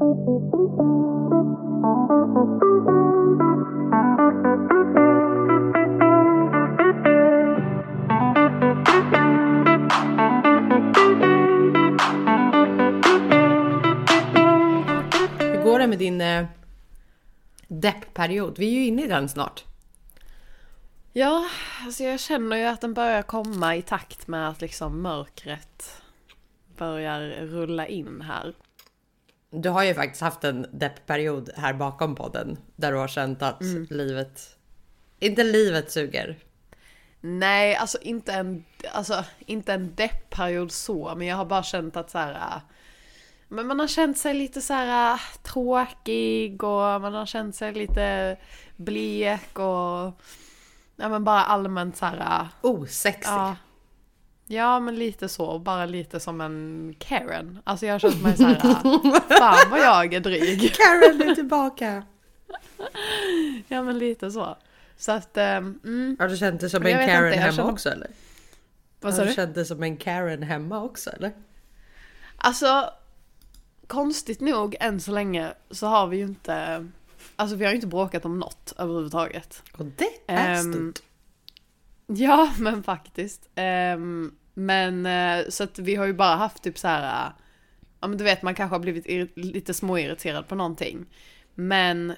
Hur går det med din eh, deppperiod? Vi är ju inne i den snart. Ja, alltså jag känner ju att den börjar komma i takt med att liksom mörkret börjar rulla in här. Du har ju faktiskt haft en deppperiod här bakom podden där du har känt att Mm. livet, inte livet suger. Nej, alltså inte en, alltså, inte en deppperiod så, men jag har bara känt att så här. äh, Men man har känt sig lite så här äh, tråkig och man har känt sig lite blek och ja men bara allmänt så här. äh, Osexig. Ja. Ja men lite så, bara lite som en Karen. Alltså jag har känt mig så här. äh, fan vad jag är dryg. Karen är tillbaka! Ja men lite så. Så att, ähm, mm. Har du känt dig som en Karen inte, hemma känner- också eller? Vad Har sa du du? känt dig som en Karen hemma också eller? Alltså, konstigt nog än så länge så har vi ju inte, alltså vi har ju inte bråkat om något överhuvudtaget. Och det är Ehm, stort. Ja, men faktiskt. Ehm, men eh, så att vi har ju bara haft typ så här, eh, ja men du vet man kanske har blivit lite småirriterad på någonting. Men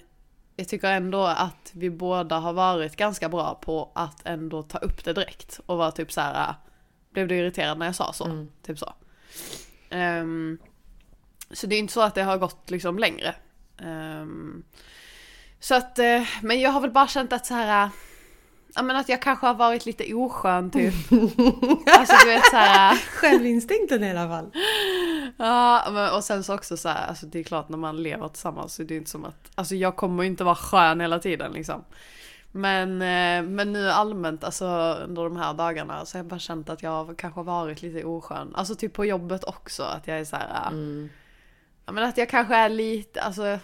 jag tycker ändå att vi båda har varit ganska bra på att ändå ta upp det direkt och vara typ så här. eh, blev du irriterad när jag sa så? Mm. Typ så. Ehm, så det är inte så att det har gått liksom längre. Ehm, så att, men jag har väl bara känt att så här. Eh, Ja men att jag kanske har varit lite oskön typ. alltså du vet så här. Självinstinkten i alla fall. Ja men, och sen så också så här, alltså det är klart när man lever tillsammans så är det inte som att, alltså jag kommer ju inte vara skön hela tiden liksom. Men, eh, men nu allmänt, alltså under de här dagarna så har jag bara känt att jag har kanske varit lite oskön. Alltså typ på jobbet också, att jag är så här. Mm. Ja men att jag kanske är lite, alltså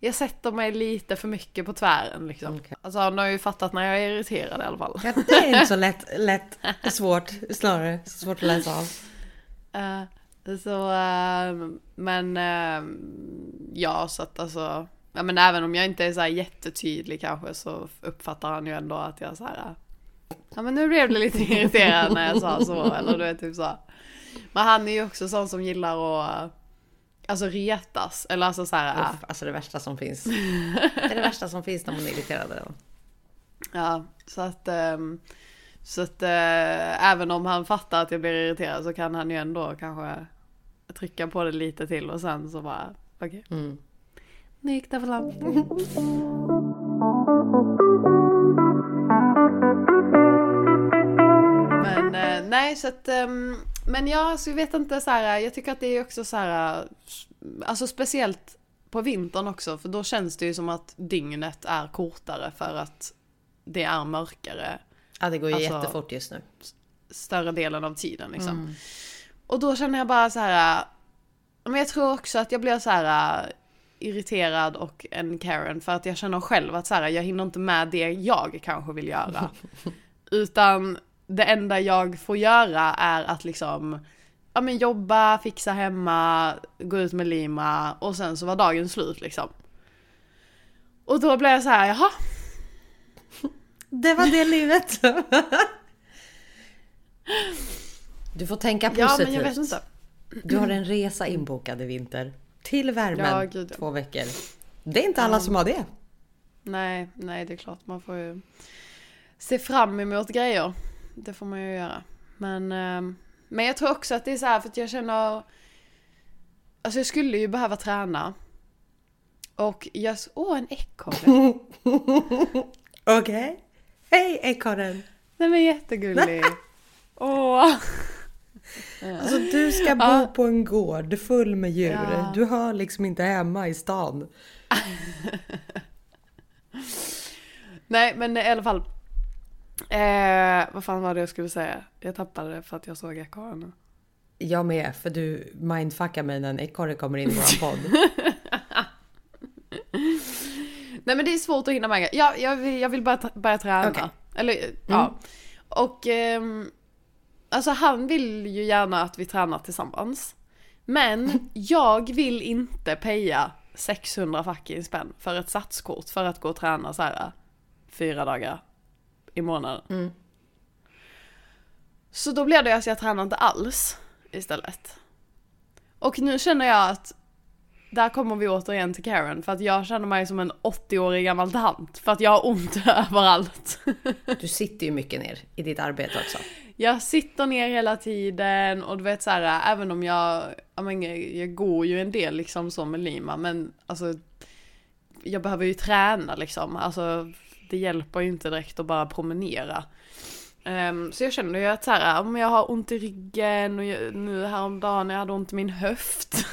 jag sätter mig lite för mycket på tvären liksom. Okej. Alltså han har ju fattat när jag är irriterad i alla fall. Ja, det är inte så lätt, lätt svårt, snarare svårt att läsa av. Eh, så, eh, men eh, ja så att alltså, ja men även om jag inte är så här jättetydlig kanske så uppfattar han ju ändå att jag så här. Ja men nu blev det lite irriterad när jag sa så eller du vet typ så. Men han är ju också sån som gillar att Alltså retas eller alltså så här. Uff, Alltså det värsta som finns. Det är det värsta som finns när man är irriterad. Ja, så att, ehm, så att eh, även om han fattar att jag blir irriterad så kan han ju ändå kanske trycka på det lite till och sen så bara, okej, Mm. nu gick det för nej, så att, ehm, men ja, så jag vet inte så här, jag tycker att det är också så här, alltså speciellt på vintern också, för då känns det ju som att dygnet är kortare för att det är mörkare Ja, det går ju Alltså- jättefort just nu. större delen av tiden liksom. Mm. Och då känner jag bara så här. Men jag tror också att jag blir så här irriterad och en Karen för att jag känner själv att så här, jag hinner inte med det jag kanske vill göra. Utan det enda jag får göra är att liksom ja, men jobba, fixa hemma, gå ut med Lima och sen så var dagen slut liksom. Och då blev jag så här, jaha, Det var det livet. Du får tänka ja positivt. men jag vet inte. Du har en resa inbokad i vinter. Till värmen Ja, gud, ja. två veckor. Det är inte alla som har det. Nej, nej det är klart man får ju se fram emot grejer. Det får man ju göra. Men, ehm, men jag tror också att det är så här för att jag känner Alltså jag skulle ju behöva träna. Och jag, åh en ekorre. Okej. Hej ekorren! Nej men jättegullig. Åh. Alltså du ska bo Ja. på en gård full med djur. Ja. Du hör liksom inte hemma i stan. Nej men i alla fall. Eh, vad fan var det jag skulle säga? Jag tappade det för att jag såg ekorren. Jag med, för du mindfuckar mig när en ekorre kommer in i våran podd. Nej men det är svårt att hinna med. Jag, jag, vill, jag vill bara t- börja träna. Okej. Eller ja. Och ehm, alltså han vill ju gärna att vi tränar tillsammans. Men jag vill inte peja 600 fucking spänn för ett satskort för att gå och träna så här fyra dagar i månaden. Mm. Så då blev det att jag tränar inte alls istället. Och nu känner jag att där kommer vi återigen till Karen för att jag känner mig som en 80-årig gammal tant för att jag har ont överallt. Du sitter ju mycket ner i ditt arbete också. Jag sitter ner hela tiden och du vet så här, även om jag, jag, men, jag går ju en del liksom så med Lima men alltså jag behöver ju träna liksom, alltså det hjälper ju inte direkt att bara promenera. Um, så jag känner ju att så här, om jag har ont i ryggen och jag, nu häromdagen jag hade ont i min höft.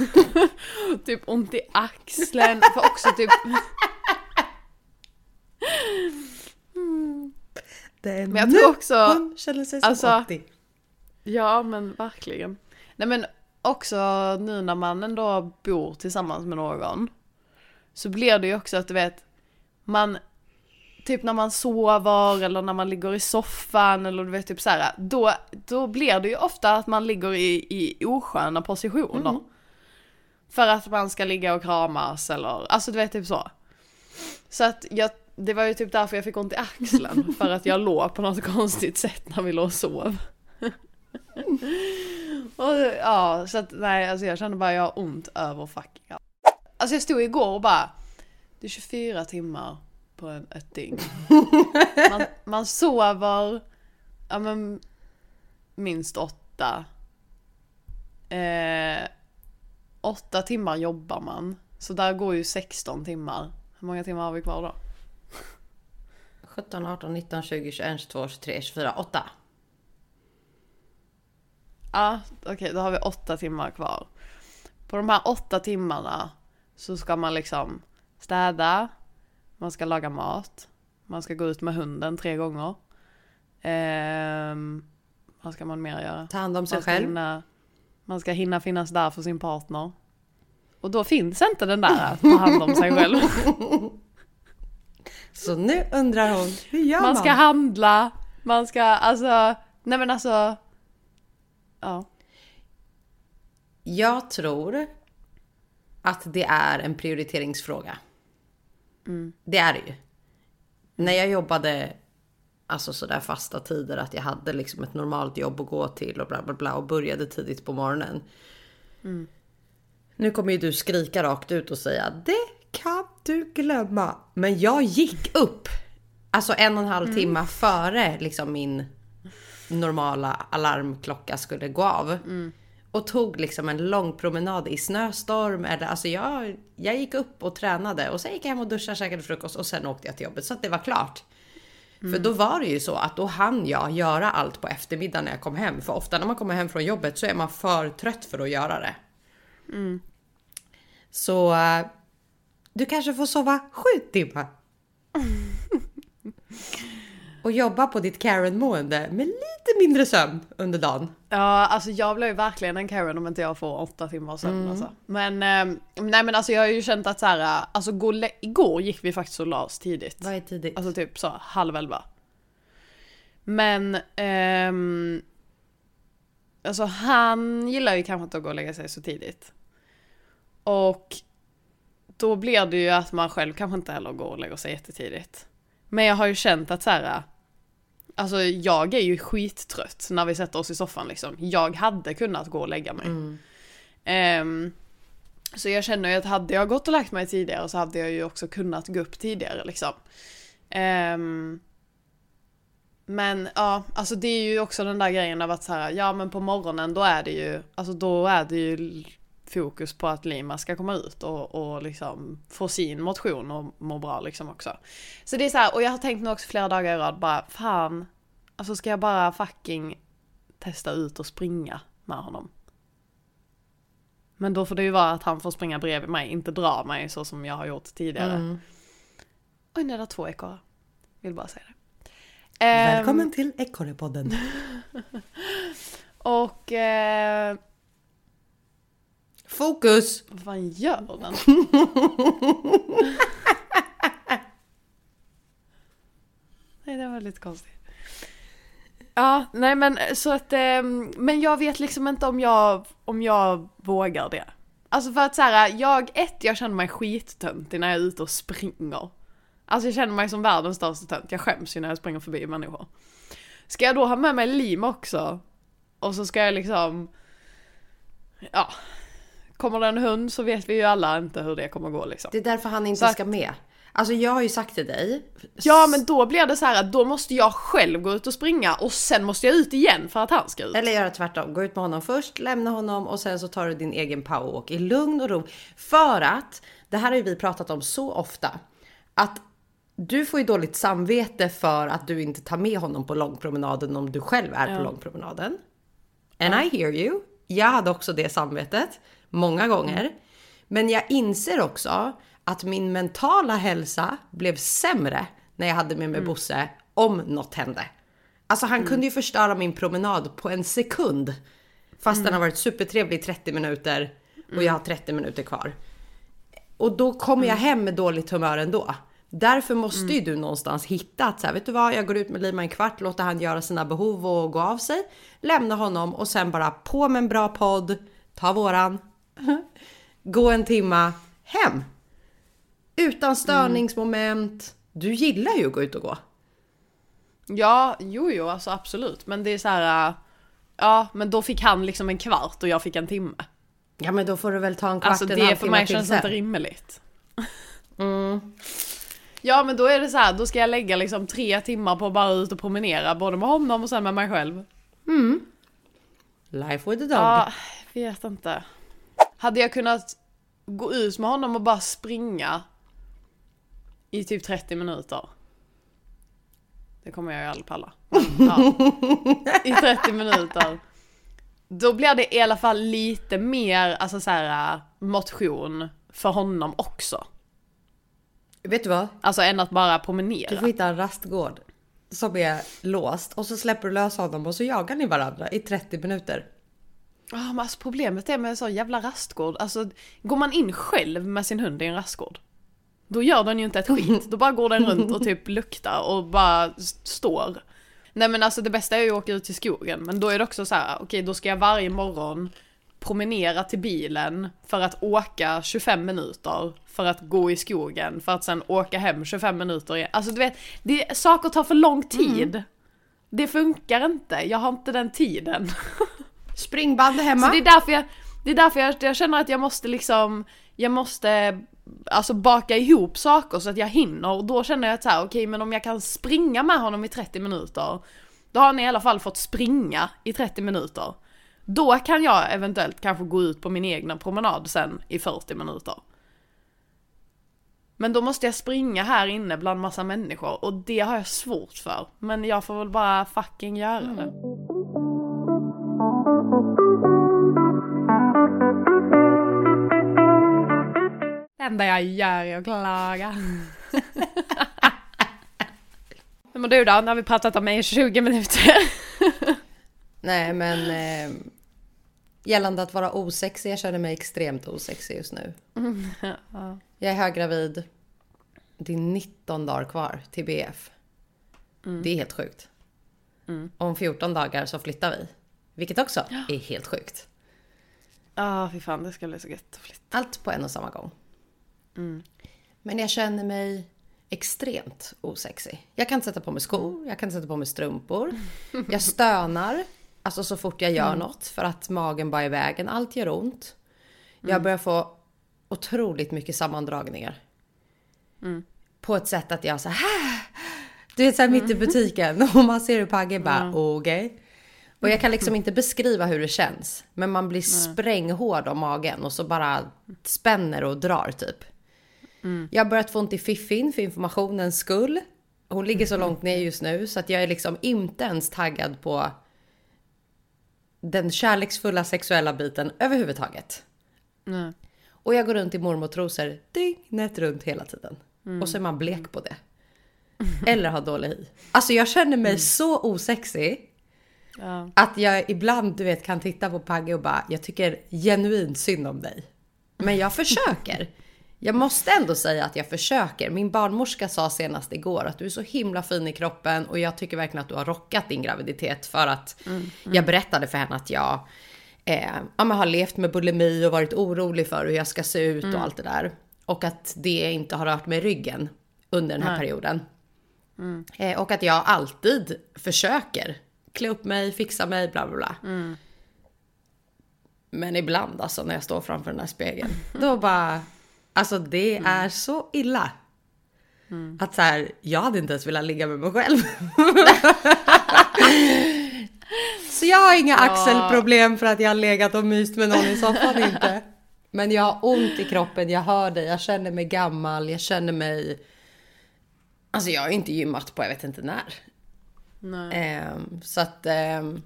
typ ont i axeln, för också typ... Men jag tror också- Hon känner sig som alltså- 80. Ja men verkligen. Nej men också nu när man ändå bor tillsammans med någon. Så blir det ju också att du vet, man, typ när man sover eller när man ligger i soffan eller du vet typ så här, då, då blir det ju ofta att man ligger i, i osköna positioner. Mm. För att man ska ligga och kramas eller, alltså du vet typ så. Så att jag, det var ju typ därför jag fick ont i axeln. för att jag låg på något konstigt sätt när vi låg och sov. och, ja, så att nej, alltså jag kände bara jag har ont över fucking allt. Alltså jag stod igår och bara, det är 24 timmar på ett dygn. Man, man sover, ja men minst åtta. Eh, åtta timmar jobbar man. Så där går ju 16 timmar. Hur många timmar har vi kvar då? 17, 18, 19, 20, 21, 22, 23, 24, 8. Ja, okej, då har vi åtta timmar kvar. På de här åtta timmarna så ska man liksom städa, man ska laga mat, man ska gå ut med hunden tre gånger. Ehm, vad ska man mer göra? Ta hand om sig själv. hinna, man ska hinna finnas där för sin partner. Och då finns inte den där att ta hand om sig själv. Så nu undrar hon, hur gör man? Man ska handla, man ska alltså, nej men alltså, ja. Jag tror att det är en prioriteringsfråga. Mm. Det är det ju. När jag jobbade alltså sådär fasta tider att jag hade liksom ett normalt jobb att gå till och bla bla bla och började tidigt på morgonen. Mm. Nu kommer ju du skrika rakt ut och säga det kan du glömma. Men jag gick upp alltså en och en halv timme före liksom min normala alarmklocka skulle gå av. Och tog liksom en lång promenad i snöstorm. Eller, alltså jag, jag gick upp och tränade och sen gick jag hem och duschade, käkade frukost och sen åkte jag till jobbet. Så att det var klart. För då var det ju så att då hann jag göra allt på eftermiddagen när jag kom hem. För ofta när man kommer hem från jobbet så är man för trött för att göra det. Så eh, du kanske får sova sju timmar. Och jobba på ditt Karen-mående med lite mindre sömn under dagen. Ja, alltså jag blev ju verkligen en Karen om inte jag får åtta timmar sömn alltså. Men, eh, nej men alltså jag har ju känt att så här, alltså igår gick vi faktiskt och la oss tidigt. Vad är tidigt? Alltså typ så halv elva. Men, ehm, alltså han gillar ju kanske inte att gå och lägga sig så tidigt. Och då blir det ju att man själv kanske inte heller går och lägger sig jättetidigt. Men jag har ju känt att så här, alltså jag är ju skittrött när vi sätter oss i soffan liksom. Jag hade kunnat gå och lägga mig. Mm. Ehm, så jag känner ju att hade jag gått och lagt mig tidigare så hade jag ju också kunnat gå upp tidigare liksom. Ehm, men ja, alltså det är ju också den där grejen av att så här, ja men på morgonen då är det ju, alltså då är det ju fokus på att Lima ska komma ut och, och liksom få sin motion och må bra liksom också. Så det är så här, och jag har tänkt nu också flera dagar i rad bara, fan, alltså ska jag bara fucking testa ut och springa med honom? Men då får det ju vara att han får springa bredvid mig, inte dra mig så som jag har gjort tidigare. Mm. Oj, nu är det två ekorrar. Vill bara säga det. Välkommen till Ekorrepodden. Och... Eh, Fokus! vad fan gör den? Nej, det var lite konstigt. Ja, nej men så att, eh, men jag vet liksom inte om jag, om jag vågar det. Alltså för att så här, jag, ett, jag känner mig skittöntig när jag är ute och springer. Alltså jag känner mig som världens största tönt, jag skäms ju när jag springer förbi människor. Ska jag då ha med mig lim också? Och så ska jag liksom, ja, kommer det en hund så vet vi ju alla inte hur det kommer gå liksom. Det är därför han inte Så att- ska med. Alltså jag har ju sagt till dig. Ja men då blir det så här att då måste jag själv gå ut och springa och sen måste jag ut igen för att han ska ut. Eller göra tvärtom. Gå ut med honom först, lämna honom och sen så tar du din egen powerwalk i lugn och ro. För att, det här har ju vi pratat om så ofta, att du får ju dåligt samvete för att du inte tar med honom på långpromenaden om du själv är på långpromenaden. And I hear you. Jag hade också det samvetet många gånger. Men jag inser också att min mentala hälsa blev sämre när jag hade med mig Bosse om något hände. Alltså han kunde ju förstöra min promenad på en sekund. Fast den har varit supertrevlig i 30 minuter och jag har 30 minuter kvar. Och då kommer jag hem med dåligt humör ändå. Därför måste ju du någonstans hitta att så här, vet du vad, jag går ut med Lima en kvart, låter han göra sina behov och gå av sig. Lämna honom och sen bara på med en bra podd, ta våran, gå en timma, hem. Utan störningsmoment. Du gillar ju att gå ut och gå. Ja, jo jo alltså absolut. Men det är så här. äh, Ja, men då fick han liksom en kvart och jag fick en timme. Ja men då får du väl ta en kvart, Alltså en det för halvtimme mig till känns sen. inte rimligt. Ja men då är det så här, då ska jag lägga liksom tre timmar på att bara ut och promenera, både med honom och sen med mig själv. Life with a dog. Ja, vet inte. Hade jag kunnat gå ut med honom och bara springa i typ 30 minuter? Det kommer jag ju aldrig palla. Men, Ja. I 30 minuter. Då blir det i alla fall lite mer alltså så här, motion för honom också. Vet du vad? Alltså än att bara Du promenera. får hitta en rastgård som är låst och så släpper du lös honom och så jagar ni varandra i 30 minuter. Ja men alltså problemet är med en sån jävla rastgård, alltså går man in själv med sin hund i en rastgård Då gör den ju inte ett skit, då bara går den runt och typ luktar och bara står Nej men alltså det bästa är ju att åka ut i skogen, men då är det också så här: okej då ska jag varje morgon promenera till bilen för att åka 25 minuter för att gå i skogen för att sen åka hem 25 minuter igen. Alltså du vet, det, saker tar för lång tid. Det funkar inte, jag har inte den tiden. Springband hemma. Så det är därför jag, det är därför jag, jag känner att jag måste liksom, jag måste alltså baka ihop saker så att jag hinner och då känner jag att så här, okej men om jag kan springa med honom i 30 minuter, då har han i alla fall fått springa i 30 minuter. Då kan jag eventuellt kanske gå ut på min egna promenad sen i 40 minuter. Men då måste jag springa här inne bland massa människor och det har jag svårt för. Men jag får väl bara fucking göra det. Det enda jag gör är att klaga. Hur mår du då? Nu har vi pratat om mig i 20 minuter. Nej men eh, gällande att vara osexig, jag känner mig extremt osexig just nu. Jag är höggravid. Det är 19 dagar kvar till BF. Det är helt sjukt. Om 14 dagar så flyttar vi. Vilket också är helt sjukt. Ja, fy fan det ska bli så gött att flytta. Allt på en och samma gång. Men jag känner mig extremt osexig. Jag kan inte sätta på mig skor, jag kan inte sätta på mig strumpor. Jag stönar, alltså så fort jag gör något för att magen bara är i vägen. Allt gör ont. Jag börjar få otroligt mycket sammandragningar. På ett sätt att jag så här, du vet såhär mitt i butiken och man ser hur Pagge bara okej. Och jag kan liksom inte beskriva hur det känns. Men man blir spränghård om magen och så bara spänner och drar typ. Jag har börjat få ont i fiffin för informationens skull. Hon ligger så långt ner just nu så att jag är liksom inte ens taggad på den kärleksfulla sexuella biten överhuvudtaget. Nej. Och jag går runt i mormortrosor dygnet runt hela tiden. Och så är man blek på det. Eller har dålig hy. Alltså jag känner mig så osexig. Ja. Att jag ibland du vet kan titta på Pagge och bara jag tycker genuint synd om dig. Men jag försöker. Jag måste ändå säga att jag försöker. Min barnmorska sa senast igår att du är så himla fin i kroppen och jag tycker verkligen att du har rockat din graviditet för att jag berättade för henne att jag eh, ja, har levt med bulimi och varit orolig för hur jag ska se ut och allt det där. Och att det inte har rört mig i ryggen under den här Nej. perioden. Eh, och att jag alltid försöker klä upp mig, fixa mig, bla bla bla. Men ibland alltså när jag står framför den här spegeln, då bara, alltså det är så illa. Att så här, jag hade inte ens velat ligga med mig själv. så jag har inga axelproblem för att jag har legat och myst med någon i soffan inte. Men jag har ont i kroppen, jag hör det, jag känner mig gammal, jag känner mig... Alltså jag har inte gymmat på jag vet inte när. Ehm, så att, ehm,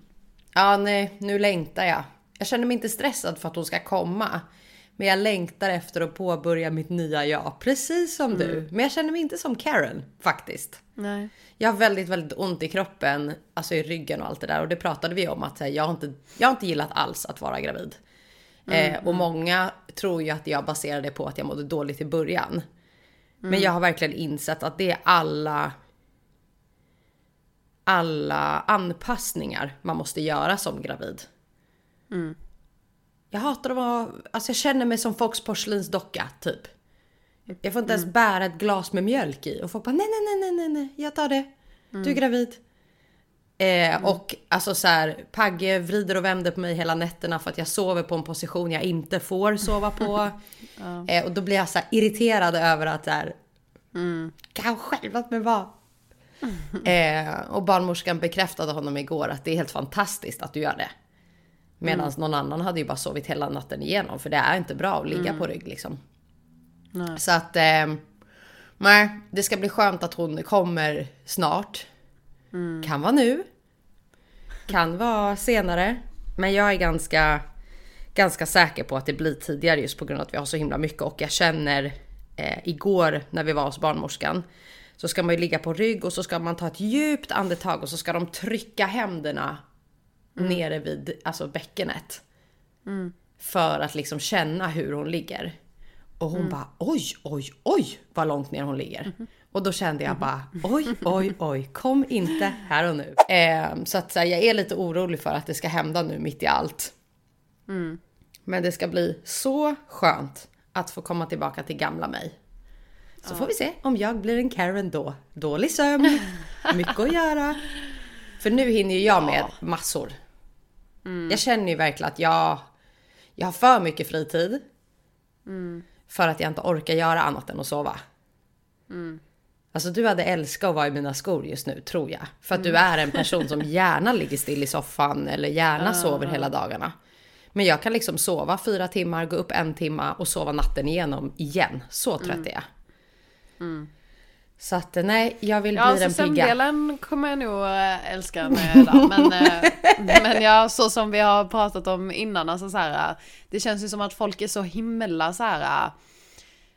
ja nej, nu längtar jag. Jag känner mig inte stressad för att hon ska komma. Men jag längtar efter att påbörja mitt nya jag, precis som du. Men jag känner mig inte som Karen faktiskt. Nej. Jag har väldigt, väldigt ont i kroppen, alltså i ryggen och allt det där. Och det pratade vi om att här, jag har inte, jag har inte gillat alls att vara gravid. eh, och många tror ju att jag baserar det på att jag mådde dåligt i början. Men jag har verkligen insett att det är alla alla anpassningar man måste göra som gravid. Jag hatar att vara, alltså jag känner mig som folks porslinsdocka typ. Jag får inte ens bära ett glas med mjölk i och folk bara nej nej nej nej nej jag tar det. Du är gravid. Eh, Och alltså så här, Pagge vrider och vänder på mig hela nätterna för att jag sover på en position jag inte får sova på. eh, och då blir jag så här irriterad över att så här, kan jag själv låta mig vara. Eh, och barnmorskan bekräftade honom igår att det är helt fantastiskt att du gör det. Medan någon annan hade ju bara sovit hela natten igenom för det är inte bra att ligga på rygg liksom. Nej. Så att, eh, nej, det ska bli skönt att hon kommer snart. Kan vara nu. Kan vara senare. Men jag är ganska, ganska säker på att det blir tidigare just på grund av att vi har så himla mycket. Och jag känner eh, igår när vi var hos barnmorskan. Så ska man ju ligga på rygg och så ska man ta ett djupt andetag och så ska de trycka händerna nere vid alltså bäckenet. För att liksom känna hur hon ligger. Och hon bara oj, oj, oj vad långt ner hon ligger. Och då kände jag bara oj, oj, oj, kom inte här och nu. Eh, så att så här, jag är lite orolig för att det ska hända nu mitt i allt. Men det ska bli så skönt att få komma tillbaka till gamla mig. Så får vi se om jag blir en Karen då. Dålig sömn, mycket att göra. För nu hinner ju jag med massor. Jag känner ju verkligen att jag, jag har för mycket fritid. För att jag inte orkar göra annat än att sova. Alltså du hade älskat att vara i mina skor just nu tror jag. För att du är en person som gärna ligger still i soffan eller gärna sover hela dagarna. Men jag kan liksom sova fyra timmar, gå upp en timma och sova natten igenom igen. Så trött är jag. Så att nej, jag vill Ja, bli den pigga. sömndelen kommer jag nog äh, älska när jag är där. Men, men ja, så som vi har pratat om innan, alltså så här, det känns ju som att folk är så himla så här.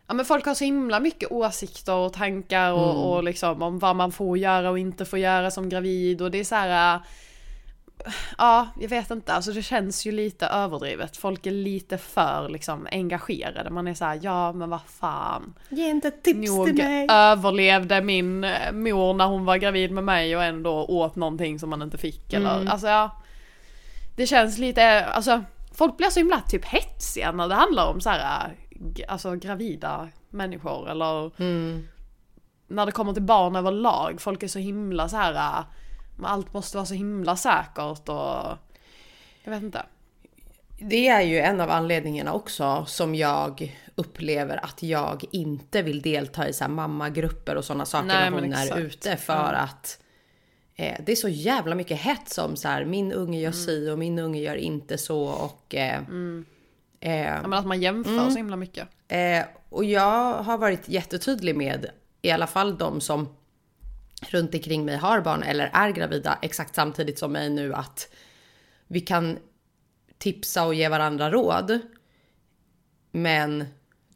Ja men folk har så himla mycket åsikter och tankar och, Mm. och liksom om vad man får göra och inte får göra som gravid och det är så här. Ja, jag vet inte. Alltså det känns ju lite överdrivet. Folk är lite för liksom engagerade. Man är så här, ja men vad fan. Ge inte ett tips Nog till mig. överlevde min eh, mor när hon var gravid med mig och ändå åt någonting som man inte fick eller Mm. alltså ja. Det känns lite, alltså folk blir så himla typ hetsiga när det handlar om så här, g- alltså gravida människor eller Mm. när det kommer till barn överlag. Folk är så himla så här, allt måste vara så himla säkert och jag vet inte. Det är ju en av anledningarna också som jag upplever att jag inte vill delta i så här mammagrupper och sådana saker Nej, när hon är ute för att eh, det är så jävla mycket hets om så här min unge gör si och min unge gör inte så och eh, eh, Ja, men att man jämför så himla mycket. Eh, och jag har varit jättetydlig med, i alla fall de som runt omkring mig har barn eller är gravida exakt samtidigt som mig nu att vi kan tipsa och ge varandra råd. Men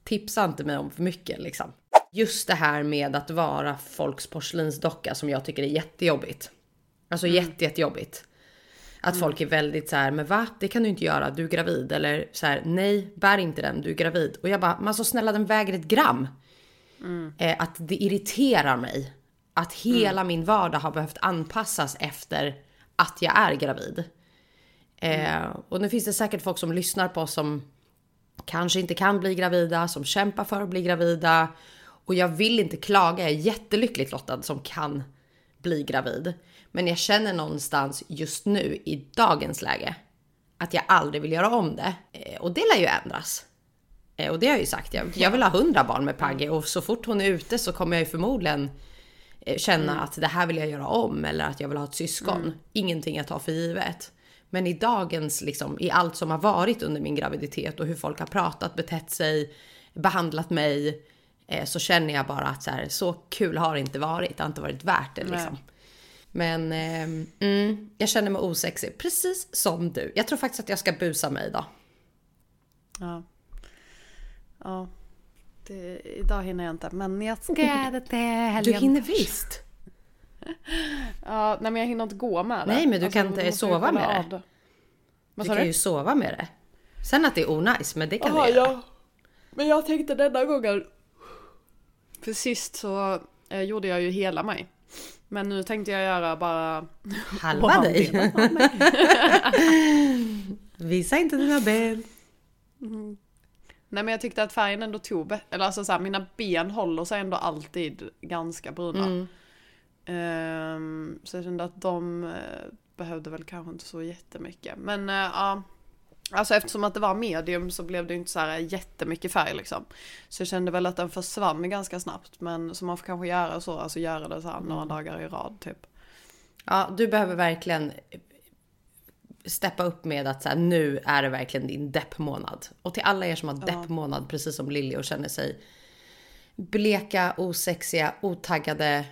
tipsa inte mig om för mycket liksom. Just det här med att vara folks porslinsdocka som jag tycker är jättejobbigt. Alltså jätte, jättejobbigt. Att folk är väldigt så här, men va? Det kan du inte göra, du är gravid. Eller så här, nej, bär inte den, du är gravid. Och jag bara, men så snälla den väger ett gram. Eh, att det irriterar mig. Att hela min vardag har behövt anpassas efter att jag är gravid. Eh, och nu finns det säkert folk som lyssnar på oss som kanske inte kan bli gravida, som kämpar för att bli gravida. Och jag vill inte klaga, jag är jättelyckligt lottad som kan bli gravid. Men jag känner någonstans just nu i dagens läge att jag aldrig vill göra om det. Eh, och det lär ju ändras. Eh, och det har jag ju sagt, jag, jag vill ha hundra barn med Pagge och så fort hon är ute så kommer jag ju förmodligen eh, känna att det här vill jag göra om eller att jag vill ha ett syskon. Ingenting jag tar för givet. Men i dagens, liksom, i allt som har varit under min graviditet och hur folk har pratat, betett sig, behandlat mig. Eh, så känner jag bara att så, här, så kul har det inte varit. Det har inte varit värt det liksom. Men ehm, mm, jag känner mig osexig, precis som du. Jag tror faktiskt att jag ska busa mig idag. Ja. Ja. Det, idag hinner jag inte, men jag ska det till helgen. Du hinner visst. Ja, nej men jag hinner inte gå med det. Alltså, Nej, men du kan då inte sova med det. Du kan du? ju sova med det. Sen att det är onajs, men det kan Jaha, du göra. ja. Men jag tänkte denna gången. För sist så eh, gjorde jag ju hela mig. Men nu tänkte jag göra bara... Halva dig. Visa inte dina ben. Nej men jag tyckte att färgen ändå tog Eller alltså så här, mina ben håller sig ändå alltid ganska bruna. Mm. Ehm, så jag kände att de eh, behövde väl kanske inte så jättemycket. Men eh, ja. Alltså eftersom att det var medium så blev det inte så här jättemycket färg liksom. Så jag kände väl att den försvann ganska snabbt. Men så man får kanske göra så, alltså göra det så här några dagar i rad typ. Ja, du behöver verkligen steppa upp med att så här, nu är det verkligen din deppmånad. Och till alla er som har deppmånad, precis som Lilly och känner sig bleka, osexiga, otaggade,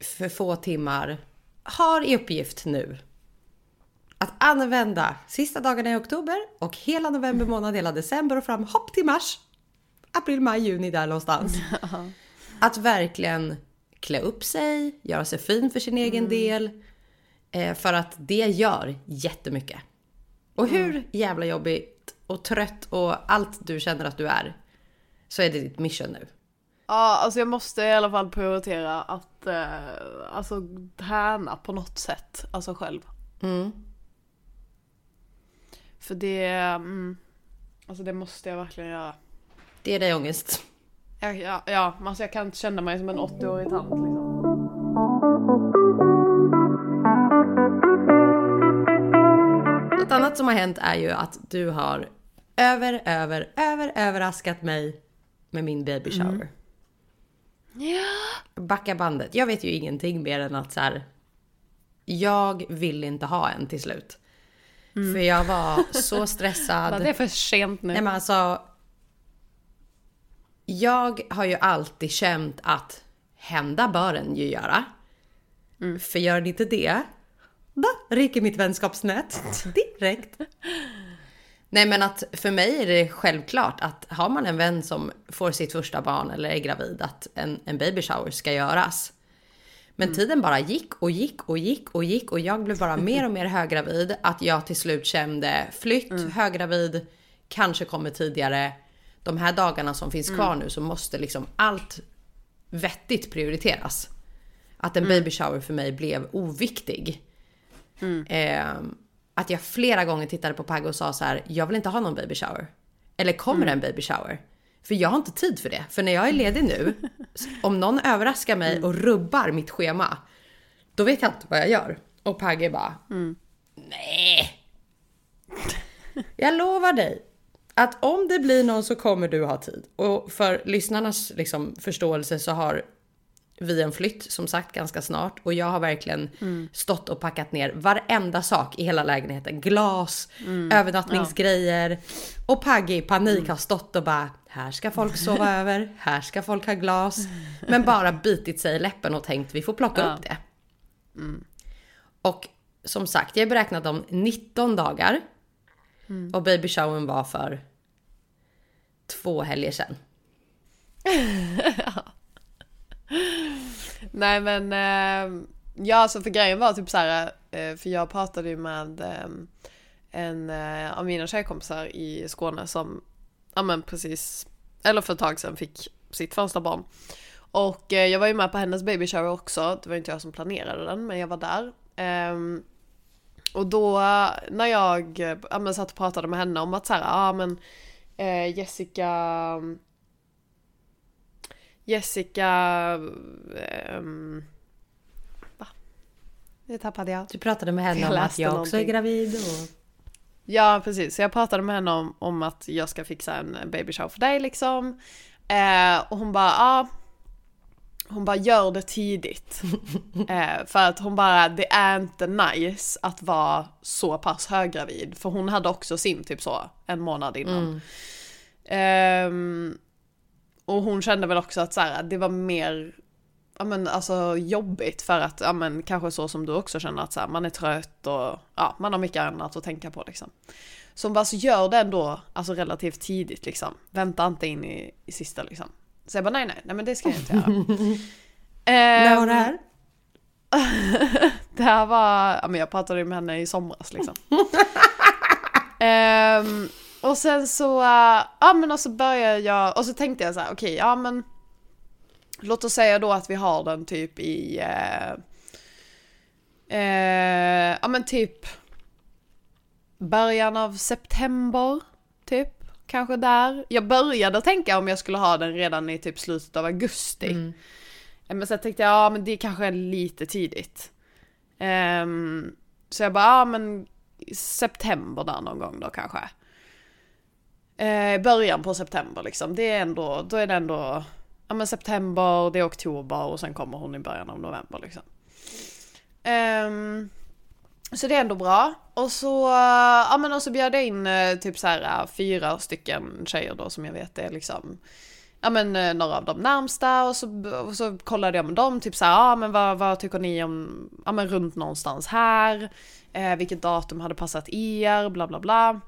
för få timmar. Har i uppgift nu att använda sista dagarna i oktober och hela november månad, hela december och fram hopp till mars. April, maj, juni där någonstans. Att verkligen klä upp sig, göra sig fin för sin egen del. Eh, för att det gör jättemycket. Och hur jävla jobbigt och trött och allt du känner att du är. Så är det ditt mission nu. Ja, alltså jag måste i alla fall prioritera att eh, alltså träna på något sätt, alltså själv. Mm. För det, mm, alltså det måste jag verkligen göra. Det är dig ångest. Ja, ja, ja alltså jag kan inte känna mig som en 80-årig tant liksom. Annat som har hänt är ju att du har över, över, över överraskat mig med min baby shower. Ja. Backa bandet. Jag vet ju ingenting mer än att så här. Jag vill inte ha en till slut. För jag var så stressad. Det är för sent nu. Nej men alltså. Jag har ju alltid känt att hända bör den ju göra. För gör den inte det, då ryker mitt vänskapsnät direkt. Nej men att för mig är det självklart att har man en vän som får sitt första barn eller är gravid att en, en baby shower ska göras. Men tiden bara gick och gick och gick och gick och jag blev bara mer och mer höggravid. Att jag till slut kände flytt, höggravid, kanske kommer tidigare. De här dagarna som finns kvar nu så måste liksom allt vettigt prioriteras. Att en baby shower för mig blev oviktig. Eh, att jag flera gånger tittade på Pagge och sa så här, jag vill inte ha någon baby shower. Eller kommer det en baby shower? För jag har inte tid för det. För när jag är ledig nu, om någon överraskar mig och rubbar mitt schema, då vet jag inte vad jag gör. Och Pagge bara, nej. Jag lovar dig att om det blir någon så kommer du ha tid. Och för lyssnarnas liksom, förståelse så har vi en flytt som sagt ganska snart och jag har verkligen stått och packat ner varenda sak i hela lägenheten. Glas, övernattningsgrejer och Pagge i panik har stått och bara här ska folk sova över, här ska folk ha glas. Men bara bitit sig i läppen och tänkt vi får plocka Ja. upp det. Och som sagt, jag beräknat om 19 dagar. Och baby showern var för två helger sedan. Nej men, eh, ja alltså för grejen var typ så här. eh, för jag pratade ju med eh, en eh, av mina tjejkompisar i Skåne som, ja men precis, eller för ett tag sedan fick sitt första barn. Och eh, jag var ju med på hennes baby shower också, det var inte jag som planerade den men jag var där. Ehm, och då eh, när jag eh, ja, men, satt och pratade med henne om att så här, ja men eh, Jessica Jessica um, va? Det tappade jag. Du pratade med henne Jag om att jag också är någonting. gravid och... Ja precis, så jag pratade med henne om, om att jag ska fixa en baby shower för dig liksom. Eh, och hon bara, ja. Ah, hon bara gör det tidigt. eh, för att hon bara, det är inte nice att vara så pass höggravid. För hon hade också sin typ så, en månad innan. Ehm, och hon kände väl också att så här, det var mer ja, men, alltså, jobbigt för att, ja, men, kanske så som du också känner att så här, man är trött och ja, man har mycket annat att tänka på liksom. Så hon bara, så gör det ändå alltså, relativt tidigt liksom. Vänta inte in i, i sista liksom. Så jag bara, nej nej, nej men det ska jag inte göra. När var det här? det här var, ja men jag pratade ju med henne i somras liksom. Ehm, och sen så, äh, ja men och så började jag, och så tänkte jag så här, okej, ja men Låt oss säga då att vi har den typ i, eh, eh, ja men typ början av september, typ. Kanske där. Jag började tänka om jag skulle ha den redan i typ slutet av augusti. Mm. Eh, Men sen tänkte jag, ja men det kanske är lite tidigt. Ehm, så jag bara, ja men september där någon gång då kanske. Eh, början på september liksom, det är ändå, då är det ändå, ja men september, det är oktober och sen kommer hon i början av november liksom. Um, så det är ändå bra. Och så, ja men och så bjöd jag in eh, typ så här eh, fyra stycken tjejer då som jag vet är liksom Ja men eh, några av de närmsta och så, och så kollade jag med dem typ såhär, ja ah, men vad, vad tycker ni om, ja men runt någonstans här, eh, vilket datum hade passat er, bla bla bla.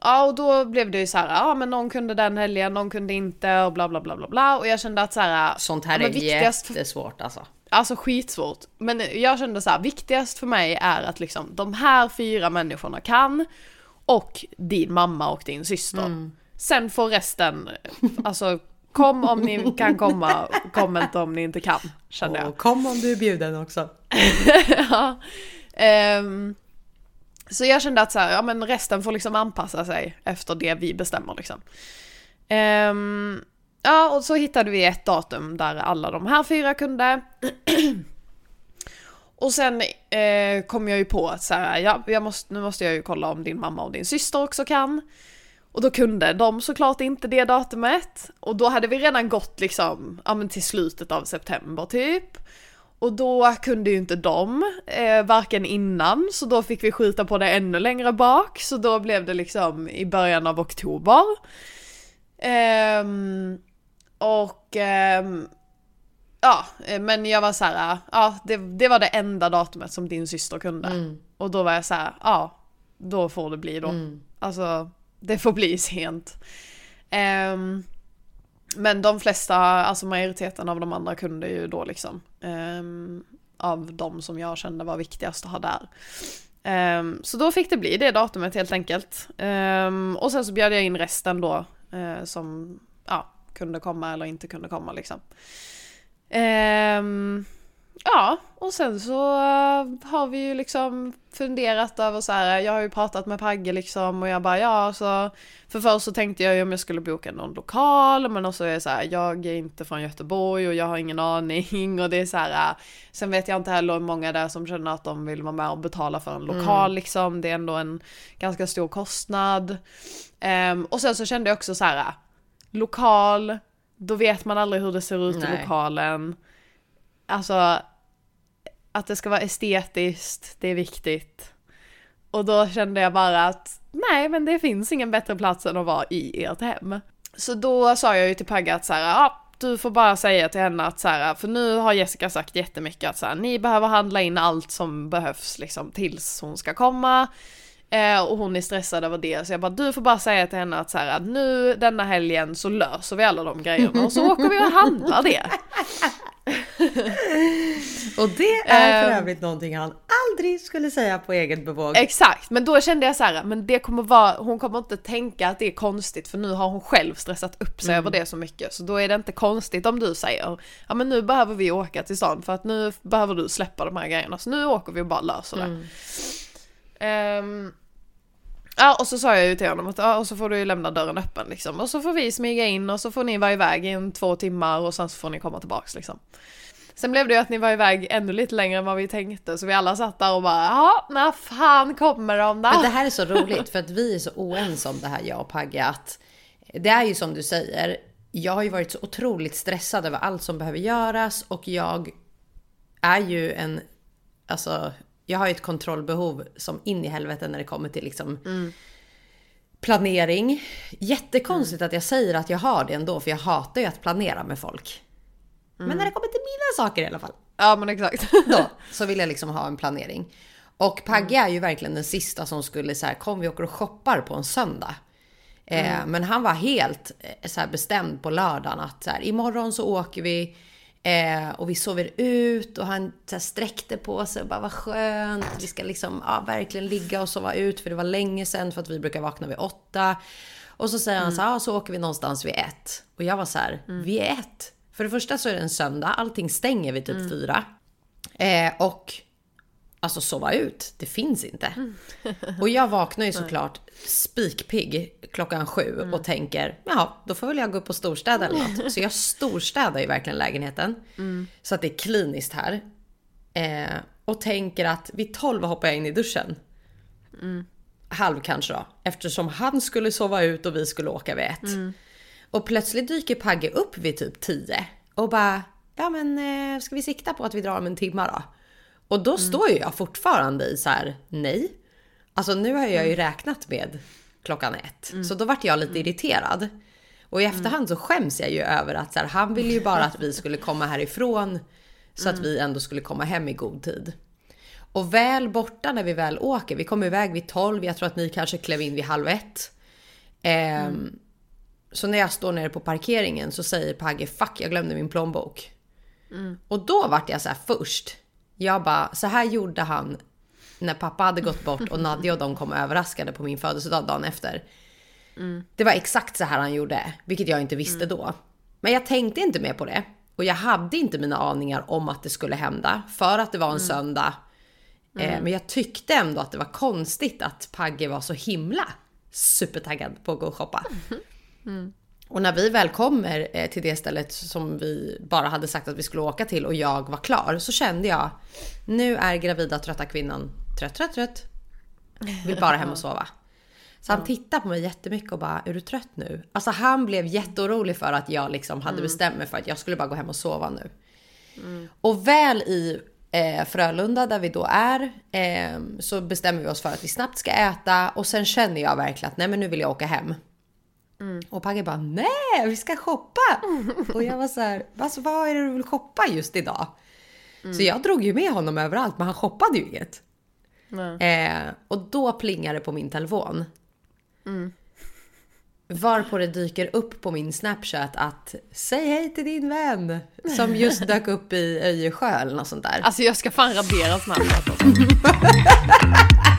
Ja och då blev det ju så här, ja men någon kunde den helgen, någon kunde inte och bla bla bla bla bla och jag kände att så här, Sånt här ja, är viktigast- jättesvårt alltså. Alltså skitsvårt. Men jag kände så här, viktigast för mig är att liksom de här fyra människorna kan och din mamma och din syster. Sen får resten, alltså kom om ni kan komma, kom inte om ni inte kan, kände jag. Och kom om du är bjuden också. ja. Ehm, så jag kände att så här, ja men resten får liksom anpassa sig efter det vi bestämmer liksom. Um, ja och så hittade vi ett datum där alla de här fyra kunde. och sen eh, kom jag ju på att så här, ja, jag måste, nu måste jag ju kolla om din mamma och din syster också kan. Och då kunde de såklart inte det datumet. Och då hade vi redan gått liksom, ja men till slutet av september typ. Och då kunde ju inte de, eh, varken innan, så då fick vi skjuta på det ännu längre bak. Så då blev det liksom i början av oktober. Ehm, och ehm, ja, eh, men jag var så här, ja det, det var det enda datumet som din syster kunde. Mm. Och då var jag så här, ja, då får det bli då. Mm. Alltså, det får bli sent. Ehm, men de flesta, alltså majoriteten av de andra kunde ju då liksom. Um, av de som jag kände var viktigast att ha där. Um, så då fick det bli det datumet helt enkelt. Um, och sen så bjöd jag in resten då uh, som ja, kunde komma eller inte kunde komma liksom. Um, ja, och sen så eh, har vi ju liksom funderat över så här. jag har ju pratat med Pagge liksom och jag bara ja så för först så tänkte jag ju om jag skulle boka någon lokal men också är det så här, jag är inte från Göteborg och jag har ingen aning och det är så här. Sen vet jag inte heller hur många där som känner att de vill vara med och betala för en lokal liksom. Det är ändå en ganska stor kostnad. Ehm, och sen så kände jag också så här. lokal, då vet man aldrig hur det ser ut i Nej. lokalen. Alltså att det ska vara estetiskt, det är viktigt. Och då kände jag bara att nej, men det finns ingen bättre plats än att vara i ert hem. Så då sa jag ju till Pagge att så här, ja, du får bara säga till henne att så här, för nu har Jessica sagt jättemycket att så här, ni behöver handla in allt som behövs liksom tills hon ska komma. Eh, och hon är stressad över det, så jag bara du får bara säga till henne att så här, att nu denna helgen så löser vi alla de grejerna och så åker vi och handlar det. Och det är för Ehm. övrigt någonting han aldrig skulle säga på eget bevåg. Exakt, men då kände jag så här, men det kommer vara, hon kommer inte tänka att det är konstigt för nu har hon själv stressat upp sig över det så mycket. Så då är det inte konstigt om du säger, ja men nu behöver vi åka till stan för att nu behöver du släppa de här grejerna. Så nu åker vi och bara löser det. Ehm, ja och så sa jag ju till honom att ja, och så får du ju lämna dörren öppen liksom. Och så får vi smyga in och så får ni vara iväg i en två timmar och sen så får ni komma tillbaks liksom. Sen blev det ju att ni var iväg ännu lite längre än vad vi tänkte så vi alla satt där och bara ja, när fan kommer de då? Men det här är så roligt för att vi är så oense om det här jag och Pagge att det är ju som du säger. Jag har ju varit så otroligt stressad över allt som behöver göras och jag är ju en, alltså jag har ju ett kontrollbehov som in i helvete när det kommer till liksom planering. Jättekonstigt att jag säger att jag har det ändå för jag hatar ju att planera med folk. Men när det kommer till mina saker i alla fall Ja men exakt. då så vill jag liksom ha en planering. Och Pagge är ju verkligen den sista som skulle säga kom vi åker och shoppar på en söndag. Eh, men han var helt eh, så här bestämd på lördagen att så här, imorgon så åker vi eh, och vi sover ut och han så här, sträckte på sig och bara vad skönt. Vi ska liksom ja, verkligen ligga och sova ut för det var länge sedan för att vi brukar vakna vid åtta. Och så säger han så här, ja, så åker vi någonstans vid ett. Och jag var så här, vid ett? För det första så är det en söndag, allting stänger vid typ fyra. Eh, och alltså sova ut, det finns inte. Och jag vaknar ju såklart spikpigg klockan sju och tänker, jaha, då får väl jag gå upp och storstäda eller något. Så jag storstädar ju verkligen lägenheten. Så att det är kliniskt här. Eh, och tänker att vid tolv hoppar jag in i duschen. Halv kanske då. Eftersom han skulle sova ut och vi skulle åka vid ett. Och plötsligt dyker Pagge upp vid typ 10 och bara, ja men eh, ska vi sikta på att vi drar om en timme då? Och då står ju jag fortfarande i så här, nej. Alltså nu har jag ju räknat med klockan ett. Så då vart jag lite irriterad. Och i efterhand så skäms jag ju över att så här, han ville ju bara att vi skulle komma härifrån så att vi ändå skulle komma hem i god tid. Och väl borta när vi väl åker, vi kom iväg vid 12, jag tror att ni kanske klev in vid halv ett. Ehm, Så när jag står nere på parkeringen så säger Pagge fuck jag glömde min plånbok. Och då vart jag så här först. Jag bara, så här gjorde han när pappa hade gått bort och Nadja och de kom överraskade på min födelsedag dagen efter. Det var exakt så här han gjorde, vilket jag inte visste då. Men jag tänkte inte mer på det. Och jag hade inte mina aningar om att det skulle hända, för att det var en söndag. Eh, men jag tyckte ändå att det var konstigt att Pagge var så himla supertaggad på att gå och shoppa. Och när vi väl kommer eh, till det stället som vi bara hade sagt att vi skulle åka till och jag var klar så kände jag nu är gravida trötta kvinnan trött, trött, trött. Vill bara hem och sova. Så han tittade på mig jättemycket och bara, är du trött nu? Alltså han blev jätteorolig för att jag liksom hade bestämt mig för att jag skulle bara gå hem och sova nu. Och väl i eh, Frölunda där vi då är eh, så bestämmer vi oss för att vi snabbt ska äta och sen känner jag verkligen att nej men nu vill jag åka hem. Och Pagge bara nej vi ska shoppa! Och jag var så här, alltså, vad är det du vill shoppa just idag? Så jag drog ju med honom överallt men han shoppade ju inget. Eh, och då plingar det på min telefon. Varpå det dyker upp på min snapchat att säg hej till din vän. Som just dök upp i Öjersjö eller något sånt där. Alltså jag ska fan radera Snapchat alltså.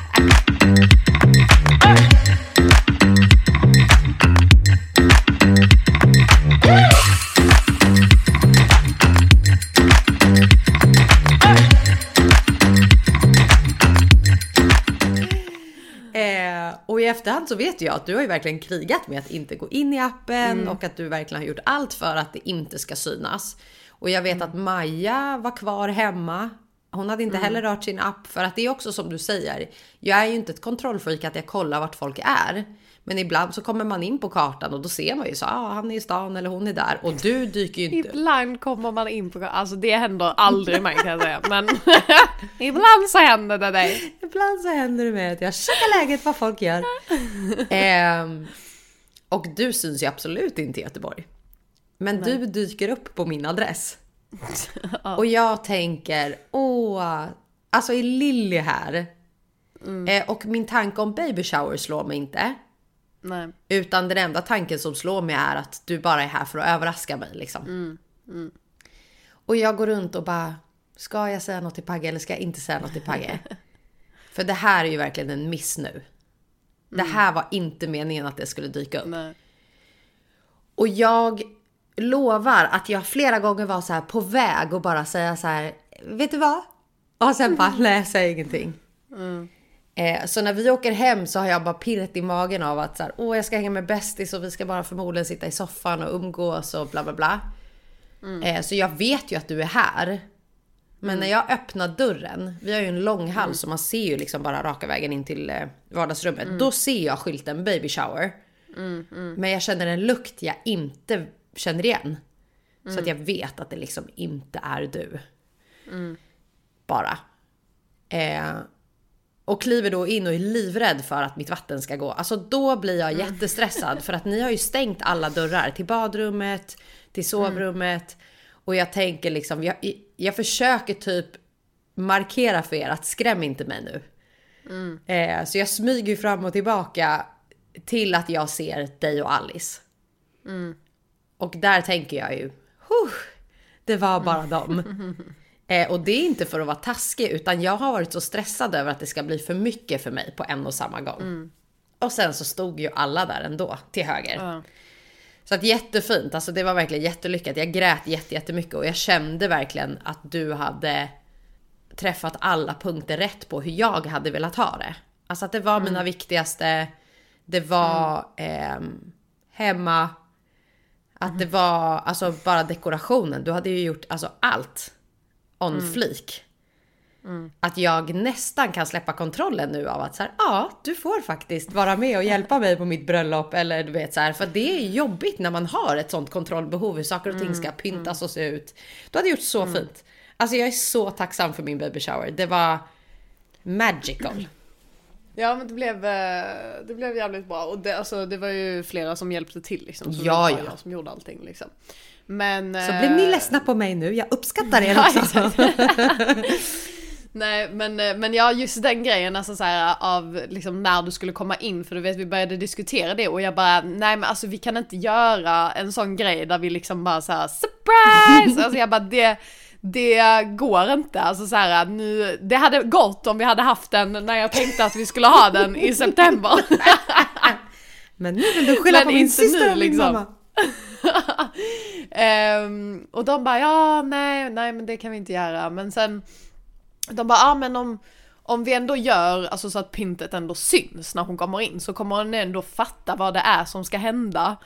efterhand så vet jag att du har ju verkligen krigat med att inte gå in i appen och att du verkligen har gjort allt för att det inte ska synas. Och jag vet att Maja var kvar hemma. Hon hade inte heller rört sin app för att det är också som du säger. Jag är ju inte ett kontrollfreak att jag kollar vart folk är. Men ibland så kommer man in på kartan och då ser man ju så ah, han är i stan eller hon är där och du dyker ju inte Ibland kommer man in på, alltså det händer aldrig mig kan jag säga. Men ibland så händer det dig. Ibland så händer det med att jag checkar läget vad folk gör. Ehm, och du syns ju absolut inte i Göteborg. Men du dyker upp på min adress. Och jag tänker, åh, alltså är Lilly här? Eh, och min tanke om baby shower slår mig inte. Nej. Utan den enda tanken som slår mig är att du bara är här för att överraska mig. Liksom. Och jag går runt och bara, ska jag säga något till Pagge eller ska jag inte säga något till Pagge? För det här är ju verkligen en miss nu. Det här var inte meningen att det skulle dyka upp. Nej. Och jag lovar att jag flera gånger var så här på väg och bara säga så här, vet du vad? Och sen bara, nej jag säger ingenting. Eh, så när vi åker hem så har jag bara pirret i magen av att så här, åh jag ska hänga med bästis och vi ska bara förmodligen sitta i soffan och umgås och bla bla bla. Eh, så jag vet ju att du är här. Men när jag öppnar dörren, vi har ju en lång hall så man ser ju liksom bara raka vägen in till eh, vardagsrummet. Då ser jag skylten baby shower. Men jag känner en lukt jag inte känner igen. Så att jag vet att det liksom inte är du. Bara. Eh, och kliver då in och är livrädd för att mitt vatten ska gå. Alltså då blir jag jättestressad för att ni har ju stängt alla dörrar till badrummet, till sovrummet. Och jag tänker liksom, jag, jag försöker typ markera för er att skräm inte mig nu. Eh, så jag smyger fram och tillbaka till att jag ser dig och Alice. Och där tänker jag ju, det var bara dem. Eh, och det är inte för att vara taskig utan jag har varit så stressad över att det ska bli för mycket för mig på en och samma gång. Och sen så stod ju alla där ändå till höger. Ja. Så att jättefint, alltså det var verkligen jättelyckat. Jag grät jätte, jättemycket och jag kände verkligen att du hade träffat alla punkter rätt på hur jag hade velat ha det. Alltså att det var mina viktigaste, det var ehm, hemma, att det var alltså bara dekorationen. Du hade ju gjort alltså allt on flik. Att jag nästan kan släppa kontrollen nu av att så här, ja, du får faktiskt vara med och hjälpa mig på mitt bröllop eller du vet så här, för det är jobbigt när man har ett sånt kontrollbehov hur saker och ting ska pyntas och se ut. Du hade gjort så fint. Alltså jag är så tacksam för min baby shower. Det var magical. Ja men det blev, eh, det blev jävligt bra och det, alltså, det var ju flera som hjälpte till liksom. Så Ja, det var ja. jag som gjorde allting liksom. Men... Så blev ni eh, ledsna på mig nu. Jag uppskattar er också. Nej men, eh, men ja just den grejen alltså så här, av liksom när du skulle komma in för du vet vi började diskutera det och jag bara nej men alltså vi kan inte göra en sån grej där vi liksom bara så här surprise! alltså jag bara det det går inte, alltså så här, nu, det hade gått om vi hade haft den när jag tänkte att vi skulle ha den i september. Men nu vill du skylla Men på min syster och min liksom. mamma um, och de bara ja, nej, nej men det kan vi inte göra. Men sen, de bara ja men om, om vi ändå gör alltså så att pyntet ändå syns när hon kommer in så kommer hon ändå fatta vad det är som ska hända.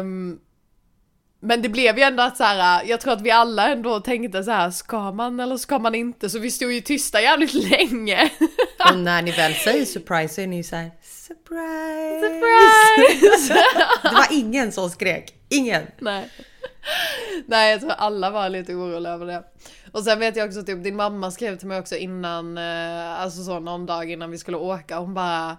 Um, men det blev ju ändå att så här, jag tror att vi alla ändå tänkte så här, ska man eller ska man inte? Så vi stod ju tysta jävligt länge. Och när ni väl säger surprise så är ni ju så här surprise. Surprise! Det var ingen som skrek. Ingen. Nej. Nej, jag tror alla var lite oroliga över det. Och sen vet jag också typ, din mamma skrev till mig också innan, eh, alltså så någon dag innan vi skulle åka. Hon bara,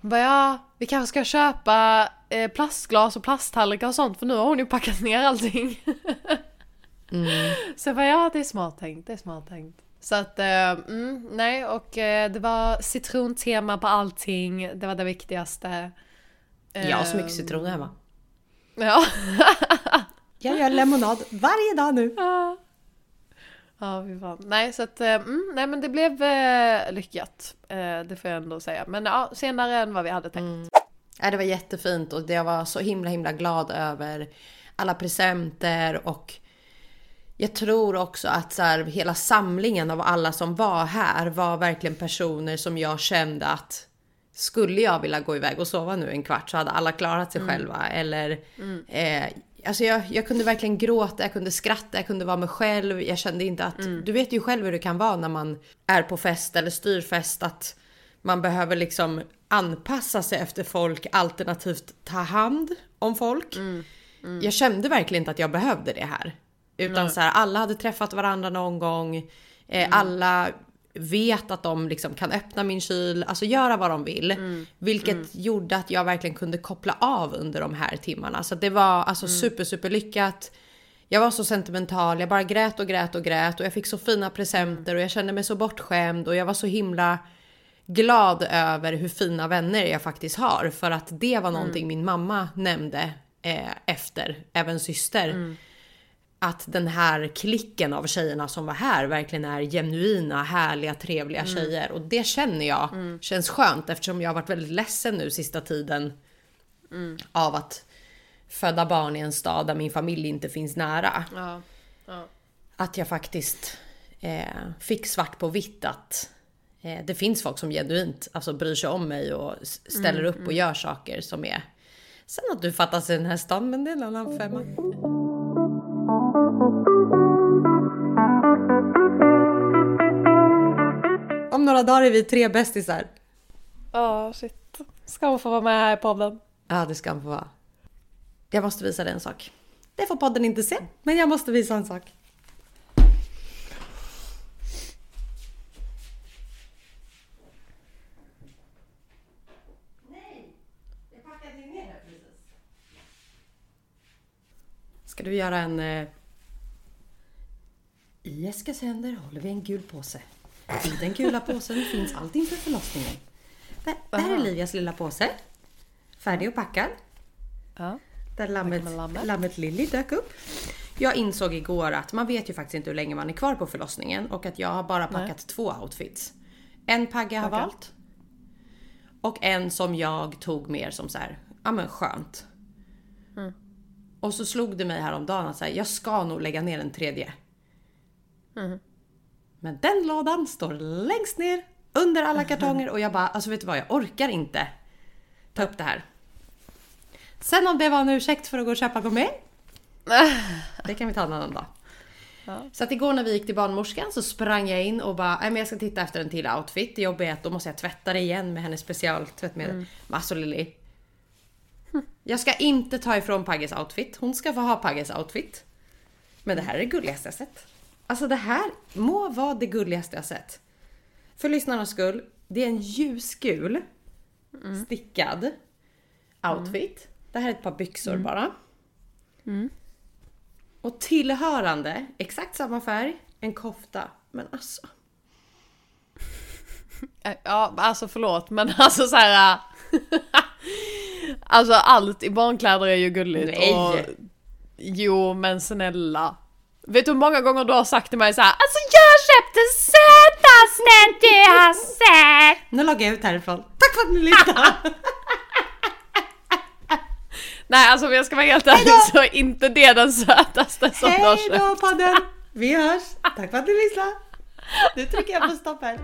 hon bara ja, vi kanske ska köpa eh, plastglas och plasttallrikar och sånt för nu har hon ju packat ner allting. Så jag bara ja, det är smart tänkt, det är smart tänkt. Så att, eh, mm, nej och eh, det var citrontema på allting, det var det viktigaste. Jag har så mycket Ehm, citron hemma. Ja. Jag gör lemonad varje dag nu. Ja, fy fan. Nej, så att, eh, mm, nej men det blev eh, lyckat. Eh, det får jag ändå säga. Men ja, senare än vad vi hade tänkt. Ja, det var jättefint och jag var så himla himla glad över alla presenter och jag tror också att så här, hela samlingen av alla som var här var verkligen personer som jag kände att skulle jag vilja gå iväg och sova nu en kvart så hade alla klarat sig själva. Eller, eh, alltså jag, jag kunde verkligen gråta, jag kunde skratta, jag kunde vara mig själv. Jag kände inte att, du vet ju själv hur det kan vara när man är på fest eller styr fest att man behöver liksom anpassa sig efter folk alternativt ta hand om folk. Jag kände verkligen inte att jag behövde det här. Utan så här, alla hade träffat varandra någon gång. Eh, Alla vet att de liksom kan öppna min kyl, alltså göra vad de vill. Vilket gjorde att jag verkligen kunde koppla av under de här timmarna. Så det var alltså super super lyckat. Jag var så sentimental, jag bara grät och grät och grät och jag fick så fina presenter och jag kände mig så bortskämd och jag var så himla glad över hur fina vänner jag faktiskt har. För att det var någonting min mamma nämnde eh, efter, även syster. Att den här klicken av tjejerna som var här verkligen är genuina, härliga, trevliga tjejer. Och det känner jag känns skönt eftersom jag har varit väldigt ledsen nu sista tiden av att föda barn i en stad där min familj inte finns nära. Ja. ja. Att jag faktiskt eh, fick svart på vitt att eh, det finns folk som genuint alltså, bryr sig om mig och s- ställer upp och gör saker som är... Sen att du fattas i den här stan, men det är en annan femma. Några dagar är vi tre bästisar. Ja, shit. Ska hon få vara med här i podden? Ja, det ska han få vara. Jag måste visa dig en sak. Det får podden inte se, men jag måste visa en sak. Ska du göra en... Eh... I Eskils händer håller vi en gul påse. I den gula påsen finns allt inför förlossningen. Där, där är Livias lilla påse. Färdig och packad. Ja. Där lammet, lammet. lammet Lilly dök upp. Jag insåg igår att man vet ju faktiskt inte hur länge man är kvar på förlossningen och att jag har bara packat två outfits. En Pagge har valt. Och en som jag tog mer som så här, ja men skönt. Mm. Och så slog det mig häromdagen att så här, jag ska nog lägga ner en tredje. Mm. Men den lådan står längst ner under alla kartonger och jag bara, alltså vet du vad, jag orkar inte ta upp det här. Sen om det var en ursäkt för att gå och köpa gourmet, det kan vi ta en annan dag. Ja. Så att igår när vi gick till barnmorskan så sprang jag in och bara, nej men jag ska titta efter en till outfit. Det jobbiga är att då måste jag tvätta det igen med hennes specialtvättmedel. Mm. Alltså Lilly. Jag ska inte ta ifrån Pagges outfit. Hon ska få ha Pagges outfit. Men det här är det gulligaste jag sett. Alltså det här må vara det gulligaste jag sett. För lyssnarnas skull, det är en ljusgul stickad outfit. Det här är ett par byxor bara. Och tillhörande, exakt samma färg, en kofta. Men alltså. Ja, alltså förlåt men alltså så här. alltså allt i barnkläder är ju gulligt. Nej. Och, jo men snälla. Vet du hur många gånger du har sagt till mig så här, Alltså jag köpte sötaste du har sett! Nu loggar jag ut härifrån. Tack för att ni lyssnade! Nej alltså om jag ska vara helt ärlig så är inte det den sötaste som du har Hej köpt. då podden! Vi hörs! Tack för att ni lyssnade! Nu trycker jag på stopp här.